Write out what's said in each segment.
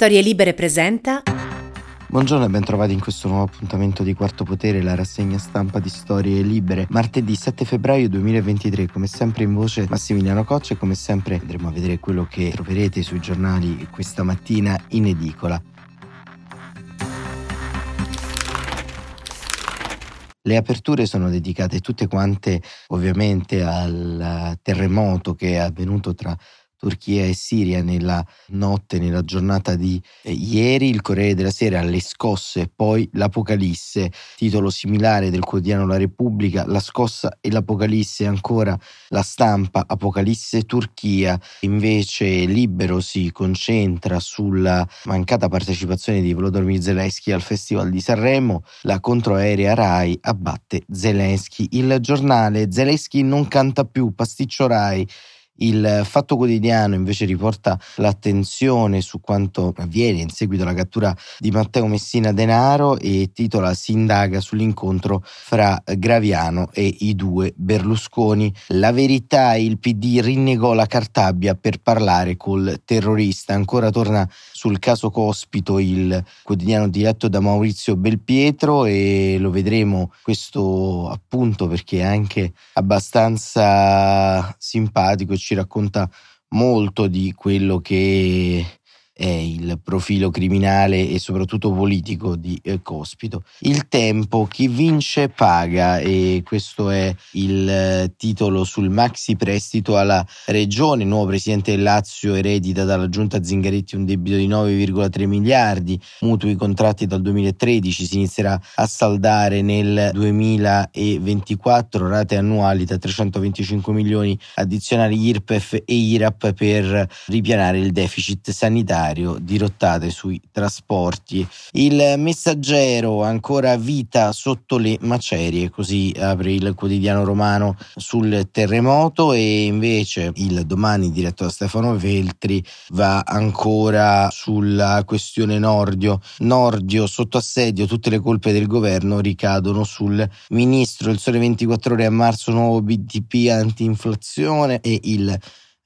Storie Libere presenta. Buongiorno e bentrovati in questo nuovo appuntamento di Quarto Potere, la rassegna stampa di Storie Libere. Martedì 7 febbraio 2023, come sempre in voce Massimiliano Coccia e come sempre andremo a vedere quello che troverete sui giornali questa mattina in edicola. Le aperture sono dedicate tutte quante ovviamente al terremoto che è avvenuto tra Turchia e Siria nella notte, nella giornata di eh, ieri, il Corriere della Sera, le scosse, poi l'Apocalisse, titolo similare del quotidiano La Repubblica, la scossa e l'Apocalisse, ancora la stampa, Apocalisse Turchia, invece Libero si concentra sulla mancata partecipazione di Volodymyr Zelensky al Festival di Sanremo, la controaerea Rai abbatte Zelensky, il giornale Zelensky non canta più, pasticcio Rai, il Fatto Quotidiano invece riporta l'attenzione su quanto avviene in seguito alla cattura di Matteo Messina Denaro e titola Si indaga sull'incontro fra Graviano e i due Berlusconi. La verità, il PD rinnegò la Cartabia per parlare col terrorista. Ancora torna sul caso Cospito il quotidiano diretto da Maurizio Belpietro e lo vedremo questo appunto perché è anche abbastanza simpatico ci racconta molto di quello che il profilo criminale e soprattutto politico di eh, Cospito. Il tempo, chi vince paga e questo è il eh, titolo sul maxi prestito alla regione. Il nuovo presidente del Lazio eredita dalla giunta Zingaretti un debito di 9,3 miliardi, mutui contratti dal 2013, si inizierà a saldare nel 2024, rate annuali da 325 milioni addizionali IRPEF e IRAP per ripianare il deficit sanitario di dirottate sui trasporti. Il messaggero ancora vita sotto le macerie, così apre il quotidiano romano sul terremoto e invece il domani diretto da Stefano Veltri va ancora sulla questione Nordio. Nordio sotto assedio, tutte le colpe del governo ricadono sul ministro. Il sole 24 ore a marzo nuovo BTP anti-inflazione e il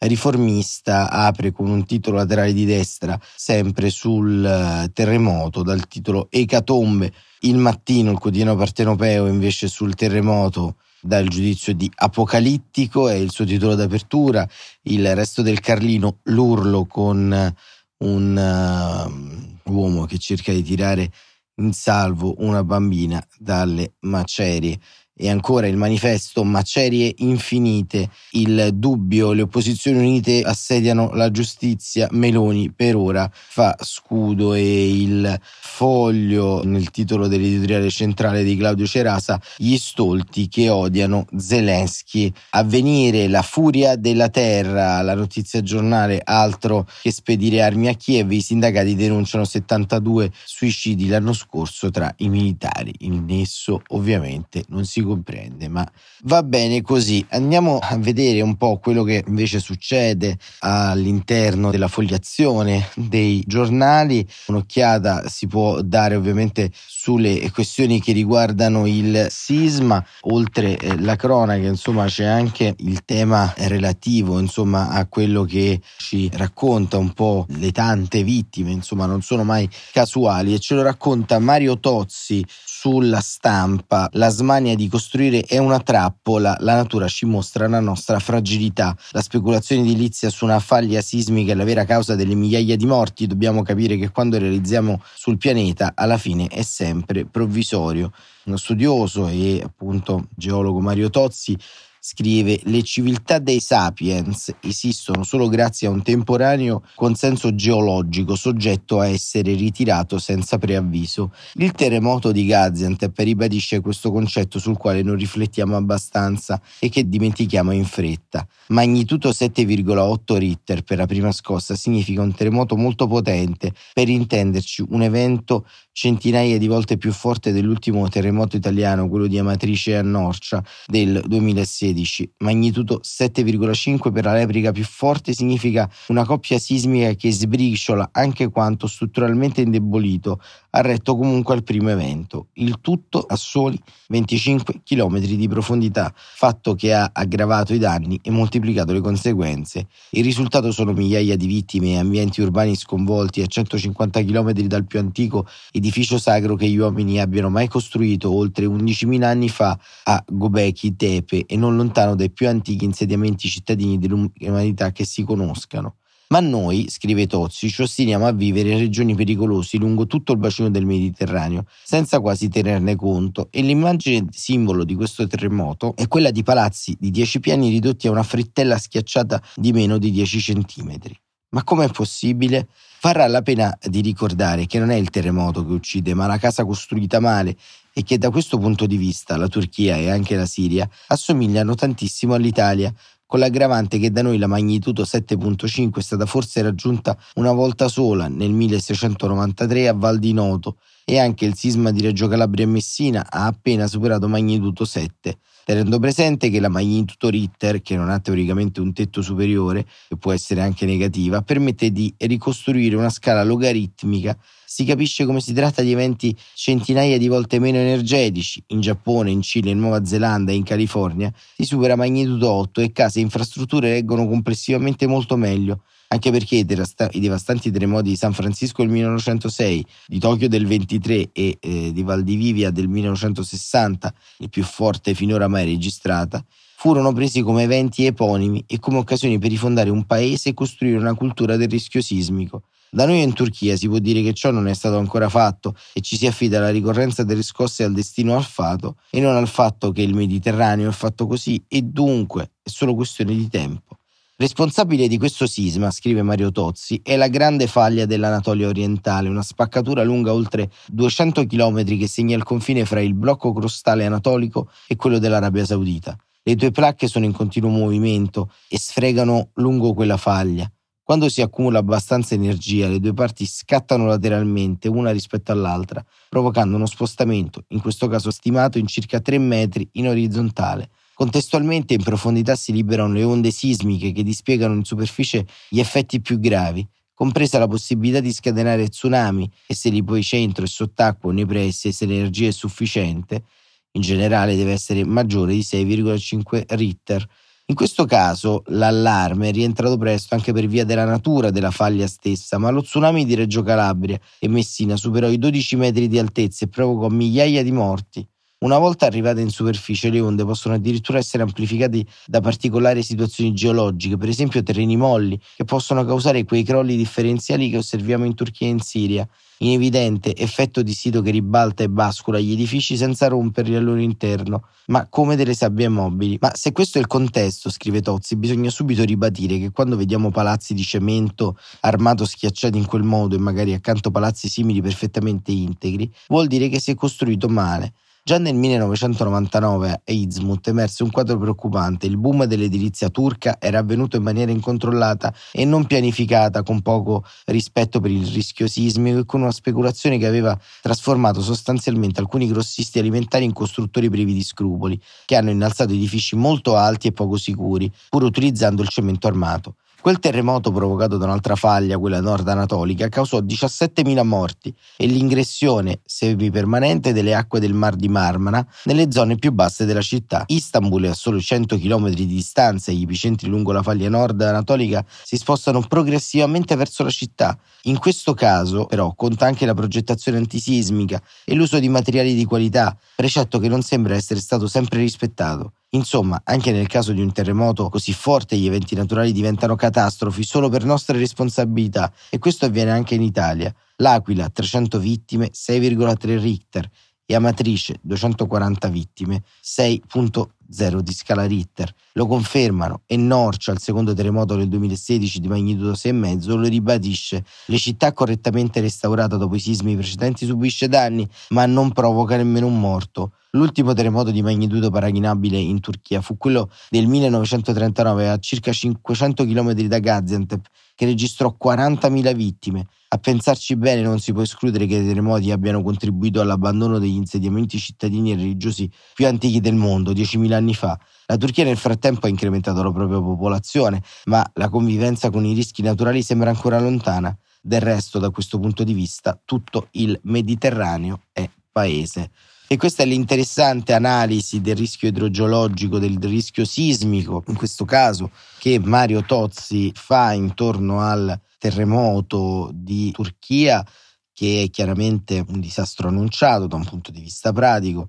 riformista apre con un titolo laterale di destra sempre sul eh, terremoto dal titolo Ecatombe. Il mattino il quotidiano partenopeo invece sul terremoto dà il giudizio di apocalittico, è il suo titolo d'apertura. Il resto del Carlino, l'urlo con un uh, uomo che cerca di tirare in salvo una bambina dalle macerie e ancora il manifesto Macerie infinite, il dubbio, le opposizioni unite assediano la giustizia, Meloni per ora fa scudo e il foglio nel titolo dell'editoriale centrale di Claudio Cerasa, gli stolti che odiano Zelensky. Avvenire la furia della terra, la notizia giornale, altro che spedire armi a Kiev, i sindacati denunciano 72 suicidi l'anno scorso tra i militari. Il nesso ovviamente non si comprende, ma va bene così. Andiamo a vedere un po' quello che invece succede all'interno della fogliazione dei giornali. Un'occhiata si può dare ovviamente sulle questioni che riguardano il sisma, oltre eh, la cronaca, insomma, c'è anche il tema relativo, insomma, a quello che ci racconta un po' le tante vittime, insomma, non sono mai casuali e ce lo racconta Mario Tozzi sulla stampa. La smania di costruire è una trappola, la natura ci mostra la nostra fragilità. La speculazione edilizia su una faglia sismica è la vera causa delle migliaia di morti. Dobbiamo capire che quando realizziamo sul pianeta, alla fine è sempre provvisorio. Uno studioso e appunto geologo Mario Tozzi scrive le civiltà dei sapiens esistono solo grazie a un temporaneo consenso geologico soggetto a essere ritirato senza preavviso. Il terremoto di Gaziantep ribadisce questo concetto sul quale non riflettiamo abbastanza e che dimentichiamo in fretta. Magnitudo 7,8 Richter per la prima scossa significa un terremoto molto potente, per intenderci un evento centinaia di volte più forte dell'ultimo terremoto italiano, quello di Amatrice a Norcia del 2016. Magnitudo 7,5 per la replica più forte significa una coppia sismica che sbriciola anche quanto strutturalmente indebolito ha retto comunque al primo evento, il tutto a soli 25 km di profondità, fatto che ha aggravato i danni e moltiplicato le conseguenze. Il risultato sono migliaia di vittime e ambienti urbani sconvolti a 150 km dal più antico edificio sacro che gli uomini abbiano mai costruito oltre 11.000 anni fa a Gobekli Tepe e non lontano dai più antichi insediamenti cittadini dell'umanità che si conoscano. Ma noi, scrive Tozzi, ci ostiniamo a vivere in regioni pericolose lungo tutto il bacino del Mediterraneo, senza quasi tenerne conto, e l'immagine simbolo di questo terremoto è quella di palazzi di 10 piani ridotti a una frittella schiacciata di meno di 10 centimetri. Ma com'è possibile? Farà la pena di ricordare che non è il terremoto che uccide, ma la casa costruita male e che da questo punto di vista la Turchia e anche la Siria assomigliano tantissimo all'Italia, con l'aggravante che da noi la magnitudo 7.5 è stata forse raggiunta una volta sola nel 1693 a Val di Noto e anche il sisma di Reggio Calabria e Messina ha appena superato magnitudo 7 tenendo presente che la magnitudo Ritter, che non ha teoricamente un tetto superiore, che può essere anche negativa, permette di ricostruire una scala logaritmica si capisce come si tratta di eventi centinaia di volte meno energetici. In Giappone, in Cile, in Nuova Zelanda e in California si supera magnitudo 8 e case e infrastrutture reggono complessivamente molto meglio, anche perché i devastanti terremoti di San Francisco del 1906, di Tokyo del 23 e eh, di Valdivivia del 1960, il più forte finora mai registrata, furono presi come eventi eponimi e come occasioni per rifondare un paese e costruire una cultura del rischio sismico. Da noi in Turchia si può dire che ciò non è stato ancora fatto e ci si affida alla ricorrenza delle scosse al destino al fato e non al fatto che il Mediterraneo è fatto così e dunque è solo questione di tempo. Responsabile di questo sisma, scrive Mario Tozzi, è la grande faglia dell'Anatolia orientale, una spaccatura lunga oltre 200 km che segna il confine fra il blocco crostale anatolico e quello dell'Arabia Saudita. Le due placche sono in continuo movimento e sfregano lungo quella faglia. Quando si accumula abbastanza energia, le due parti scattano lateralmente una rispetto all'altra, provocando uno spostamento, in questo caso stimato in circa 3 metri in orizzontale. Contestualmente in profondità si liberano le onde sismiche che dispiegano in superficie gli effetti più gravi, compresa la possibilità di scatenare tsunami e se li poi centro e sott'acqua o nei pressi e se l'energia è sufficiente, in generale deve essere maggiore di 6,5 Richter, in questo caso l'allarme è rientrato presto anche per via della natura della faglia stessa, ma lo tsunami di Reggio Calabria e Messina superò i 12 metri di altezza e provocò migliaia di morti. Una volta arrivate in superficie, le onde possono addirittura essere amplificate da particolari situazioni geologiche, per esempio terreni molli, che possono causare quei crolli differenziali che osserviamo in Turchia e in Siria, in evidente effetto di sito che ribalta e bascula gli edifici senza romperli al loro interno, ma come delle sabbie mobili. Ma se questo è il contesto, scrive Tozzi, bisogna subito ribadire che quando vediamo palazzi di cemento armato schiacciati in quel modo e magari accanto palazzi simili perfettamente integri, vuol dire che si è costruito male Già nel 1999 a Izmut emerse un quadro preoccupante. Il boom dell'edilizia turca era avvenuto in maniera incontrollata e non pianificata, con poco rispetto per il rischio sismico e con una speculazione che aveva trasformato sostanzialmente alcuni grossisti alimentari in costruttori privi di scrupoli, che hanno innalzato edifici molto alti e poco sicuri, pur utilizzando il cemento armato. Quel terremoto provocato da un'altra faglia, quella nord anatolica, causò 17.000 morti e l'ingressione semipermanente delle acque del Mar di Marmara nelle zone più basse della città. Istanbul è a solo 100 km di distanza e gli epicentri lungo la faglia nord anatolica si spostano progressivamente verso la città. In questo caso, però, conta anche la progettazione antisismica e l'uso di materiali di qualità, precetto che non sembra essere stato sempre rispettato. Insomma, anche nel caso di un terremoto così forte gli eventi naturali diventano catastrofi solo per nostre responsabilità e questo avviene anche in Italia. L'Aquila, 300 vittime, 6,3 Richter e Amatrice, 240 vittime, 6.0 di scala Richter. Lo confermano e Norcia, il secondo terremoto del 2016 di magnitudo 6,5, lo ribadisce. Le città correttamente restaurate dopo i sismi precedenti subisce danni, ma non provoca nemmeno un morto. L'ultimo terremoto di magnitudo paragonabile in Turchia fu quello del 1939 a circa 500 km da Gaziantep, che registrò 40.000 vittime. A pensarci bene non si può escludere che i terremoti abbiano contribuito all'abbandono degli insediamenti cittadini e religiosi più antichi del mondo 10.000 anni fa. La Turchia nel frattempo ha incrementato la propria popolazione, ma la convivenza con i rischi naturali sembra ancora lontana. Del resto, da questo punto di vista, tutto il Mediterraneo è paese. E questa è l'interessante analisi del rischio idrogeologico, del rischio sismico, in questo caso, che Mario Tozzi fa intorno al terremoto di Turchia, che è chiaramente un disastro annunciato da un punto di vista pratico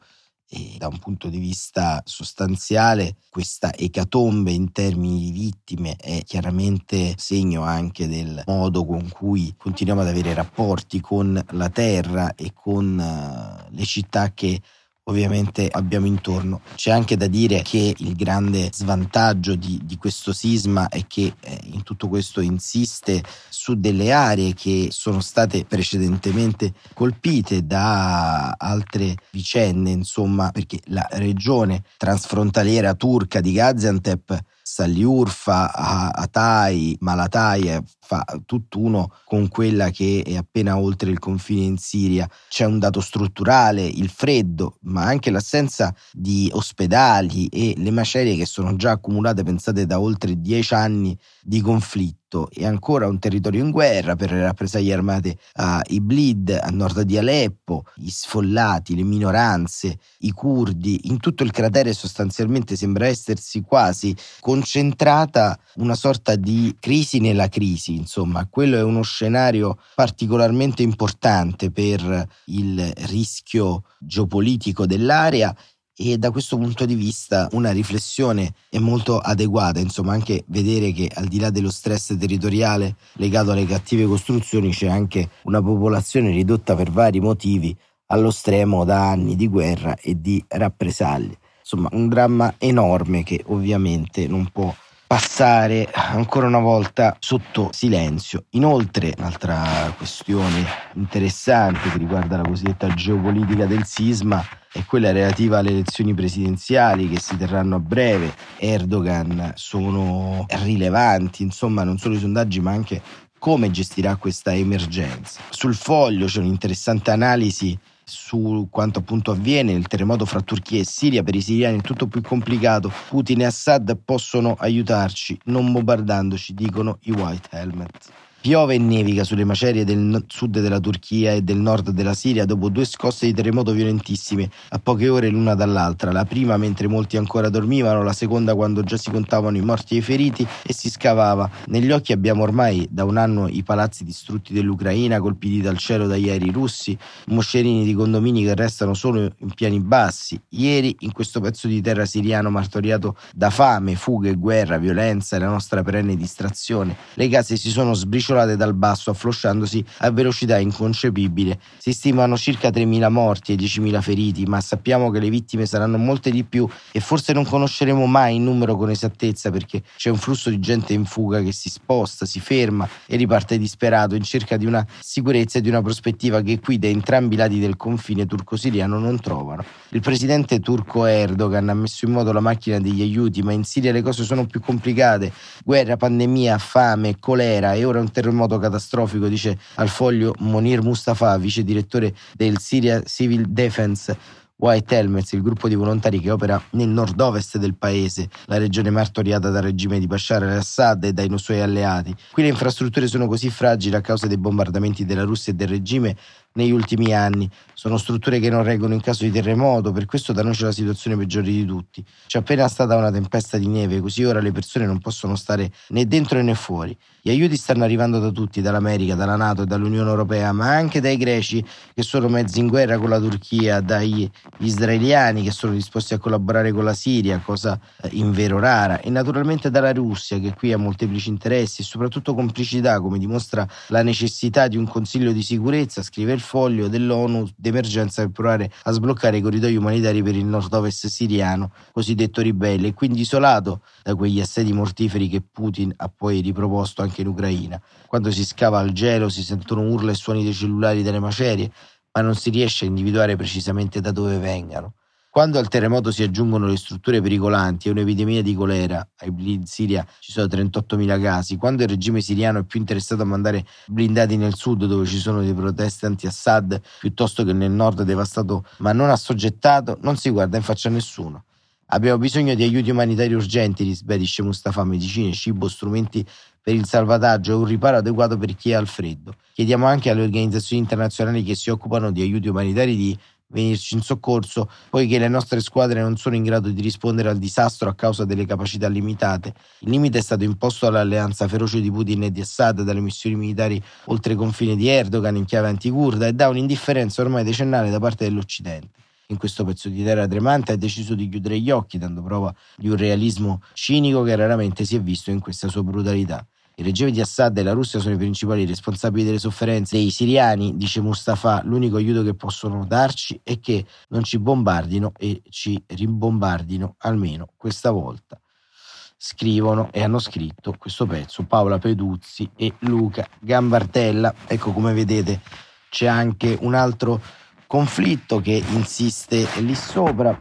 e da un punto di vista sostanziale questa ecatombe in termini di vittime è chiaramente segno anche del modo con cui continuiamo ad avere rapporti con la terra e con uh, le città che ovviamente abbiamo intorno. C'è anche da dire che il grande svantaggio di, di questo sisma è che eh, in tutto questo insiste su delle aree che sono state precedentemente colpite da altre vicende, insomma, perché la regione transfrontaliera turca di Gaziantep Saliurfa, Atai, Malatai, fa tutt'uno con quella che è appena oltre il confine in Siria. C'è un dato strutturale, il freddo, ma anche l'assenza di ospedali e le macerie che sono già accumulate, pensate, da oltre dieci anni di conflitto e ancora un territorio in guerra per le rappresaglie armate a Iblid, a nord di Aleppo, gli sfollati, le minoranze, i curdi, in tutto il cratere sostanzialmente sembra essersi quasi concentrata una sorta di crisi nella crisi, insomma, quello è uno scenario particolarmente importante per il rischio geopolitico dell'area e da questo punto di vista una riflessione è molto adeguata, insomma anche vedere che al di là dello stress territoriale legato alle cattive costruzioni c'è anche una popolazione ridotta per vari motivi allo stremo da anni di guerra e di rappresaglie. Insomma, un dramma enorme che ovviamente non può passare ancora una volta sotto silenzio. Inoltre, un'altra questione interessante che riguarda la cosiddetta geopolitica del sisma è quella relativa alle elezioni presidenziali che si terranno a breve. Erdogan sono rilevanti, insomma, non solo i sondaggi, ma anche come gestirà questa emergenza. Sul foglio c'è un'interessante analisi su quanto appunto avviene il terremoto fra Turchia e Siria. Per i siriani è tutto più complicato. Putin e Assad possono aiutarci non bombardandoci dicono i White Helmets Piove e nevica sulle macerie del sud della Turchia e del nord della Siria dopo due scosse di terremoto violentissime a poche ore l'una dall'altra, la prima mentre molti ancora dormivano, la seconda quando già si contavano i morti e i feriti e si scavava. Negli occhi abbiamo ormai da un anno i palazzi distrutti dell'Ucraina colpiti dal cielo dagli aerei russi, moscerini di condomini che restano solo in piani bassi. Ieri in questo pezzo di terra siriano martoriato da fame, fughe, guerra, violenza e la nostra perenne distrazione, le case si sono sbriciolate scivolate dal basso afflosciandosi a velocità inconcepibile. Si stimano circa 3.000 morti e 10.000 feriti, ma sappiamo che le vittime saranno molte di più e forse non conosceremo mai il numero con esattezza perché c'è un flusso di gente in fuga che si sposta, si ferma e riparte disperato in cerca di una sicurezza e di una prospettiva che qui da entrambi i lati del confine turco-siriano non trovano. Il presidente turco Erdogan ha messo in moto la macchina degli aiuti, ma in Siria le cose sono più complicate. Guerra, pandemia, fame, colera e ora un terremoto terremoto catastrofico, dice al foglio Monir Mustafa, vice direttore del Syria Civil Defense White Helmets, il gruppo di volontari che opera nel nord-ovest del paese, la regione martoriata dal regime di Bashar al-Assad e dai suoi alleati. Qui le infrastrutture sono così fragili a causa dei bombardamenti della Russia e del regime negli ultimi anni. Sono strutture che non reggono in caso di terremoto, per questo da noi c'è la situazione peggiore di tutti. C'è appena stata una tempesta di neve, così ora le persone non possono stare né dentro né fuori. Gli aiuti stanno arrivando da tutti, dall'America, dalla Nato e dall'Unione Europea, ma anche dai greci che sono mezzi in guerra con la Turchia, dagli israeliani che sono disposti a collaborare con la Siria, cosa eh, invero rara, e naturalmente dalla Russia che qui ha molteplici interessi e soprattutto complicità, come dimostra la necessità di un Consiglio di sicurezza, scrive il foglio dell'ONU d'emergenza per provare a sbloccare i corridoi umanitari per il nord-ovest siriano, cosiddetto ribelle, e quindi isolato da quegli assedi mortiferi che Putin ha poi riproposto anche in Ucraina. Quando si scava al gelo si sentono urla e suoni dei cellulari delle macerie, ma non si riesce a individuare precisamente da dove vengano. Quando al terremoto si aggiungono le strutture pericolanti e un'epidemia di colera, in Siria ci sono 38.000 casi, quando il regime siriano è più interessato a mandare blindati nel sud dove ci sono dei proteste anti-Assad piuttosto che nel nord devastato ma non assoggettato, non si guarda in faccia a nessuno. Abbiamo bisogno di aiuti umanitari urgenti, risbadisce Mustafa, medicine, cibo, strumenti per il salvataggio e un riparo adeguato per chi è al freddo. Chiediamo anche alle organizzazioni internazionali che si occupano di aiuti umanitari di venirci in soccorso, poiché le nostre squadre non sono in grado di rispondere al disastro a causa delle capacità limitate. Il limite è stato imposto dall'alleanza feroce di Putin e di Assad, dalle missioni militari oltre i confini di Erdogan in chiave anticurda e da un'indifferenza ormai decennale da parte dell'Occidente in questo pezzo di terra tremante ha deciso di chiudere gli occhi, dando prova di un realismo cinico che raramente si è visto in questa sua brutalità. Il regime di Assad e la Russia sono i principali responsabili delle sofferenze dei siriani, dice Mustafa. L'unico aiuto che possono darci è che non ci bombardino e ci rimbombardino almeno questa volta. Scrivono e hanno scritto questo pezzo Paola Peduzzi e Luca Gambardella. Ecco come vedete c'è anche un altro conflitto che insiste lì sopra.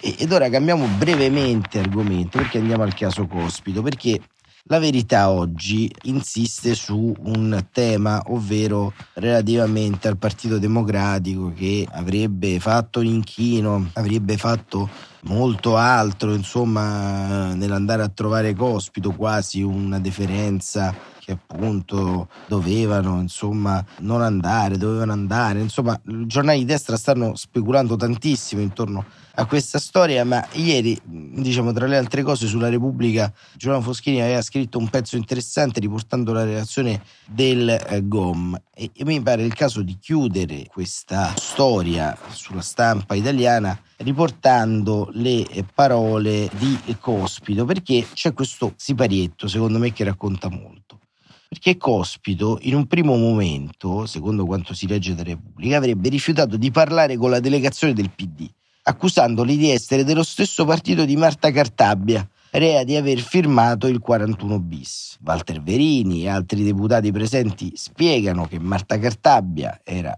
Ed ora cambiamo brevemente argomento perché andiamo al caso Cospito, perché la verità oggi insiste su un tema, ovvero relativamente al Partito Democratico che avrebbe fatto l'inchino, avrebbe fatto molto altro, insomma, nell'andare a trovare Cospito, quasi una deferenza che appunto dovevano insomma non andare, dovevano andare, insomma i giornali di destra stanno speculando tantissimo intorno a questa storia, ma ieri, diciamo tra le altre cose, sulla Repubblica Giovanni Foschini aveva scritto un pezzo interessante riportando la relazione del eh, GOM e, e mi pare il caso di chiudere questa storia sulla stampa italiana riportando le parole di Cospito perché c'è questo siparietto secondo me che racconta molto. Perché Cospito in un primo momento, secondo quanto si legge da Repubblica, avrebbe rifiutato di parlare con la delegazione del PD, accusandoli di essere dello stesso partito di Marta Cartabbia, rea di aver firmato il 41 bis. Walter Verini e altri deputati presenti spiegano che Marta Cartabbia era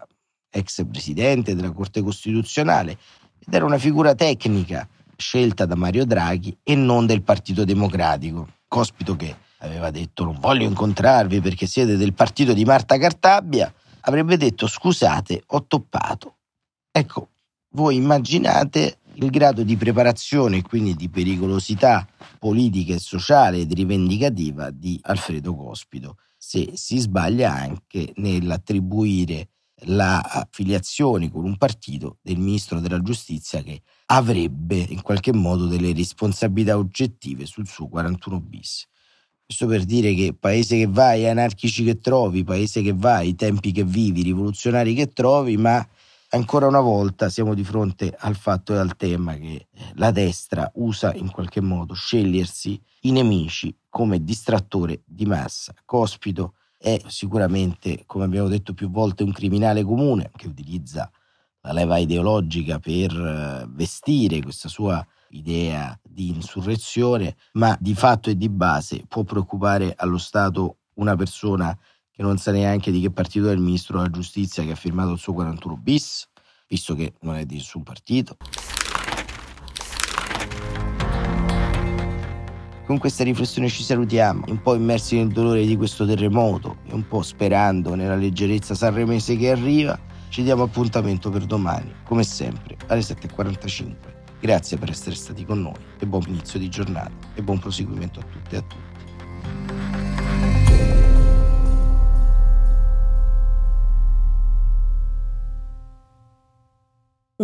ex presidente della Corte Costituzionale ed era una figura tecnica scelta da Mario Draghi e non del Partito Democratico. Cospito che aveva detto non voglio incontrarvi perché siete del partito di Marta Cartabbia, avrebbe detto scusate, ho toppato. Ecco, voi immaginate il grado di preparazione e quindi di pericolosità politica e sociale ed rivendicativa di Alfredo Cospito, se si sbaglia anche nell'attribuire la affiliazione con un partito del ministro della giustizia che avrebbe in qualche modo delle responsabilità oggettive sul suo 41 bis. Questo per dire che paese che vai, anarchici che trovi, paese che vai, tempi che vivi, rivoluzionari che trovi, ma ancora una volta siamo di fronte al fatto e al tema che eh, la destra usa in qualche modo scegliersi i nemici come distrattore di massa. Cospito è sicuramente, come abbiamo detto più volte, un criminale comune che utilizza la leva ideologica per eh, vestire questa sua idea di insurrezione, ma di fatto e di base può preoccupare allo Stato una persona che non sa neanche di che partito è il ministro della giustizia che ha firmato il suo 41 bis, visto che non è di nessun partito. Con questa riflessione ci salutiamo, un po' immersi nel dolore di questo terremoto e un po' sperando nella leggerezza sanremese che arriva. Ci diamo appuntamento per domani, come sempre, alle 7.45. Grazie per essere stati con noi e buon inizio di giornata e buon proseguimento a tutte e a tutti.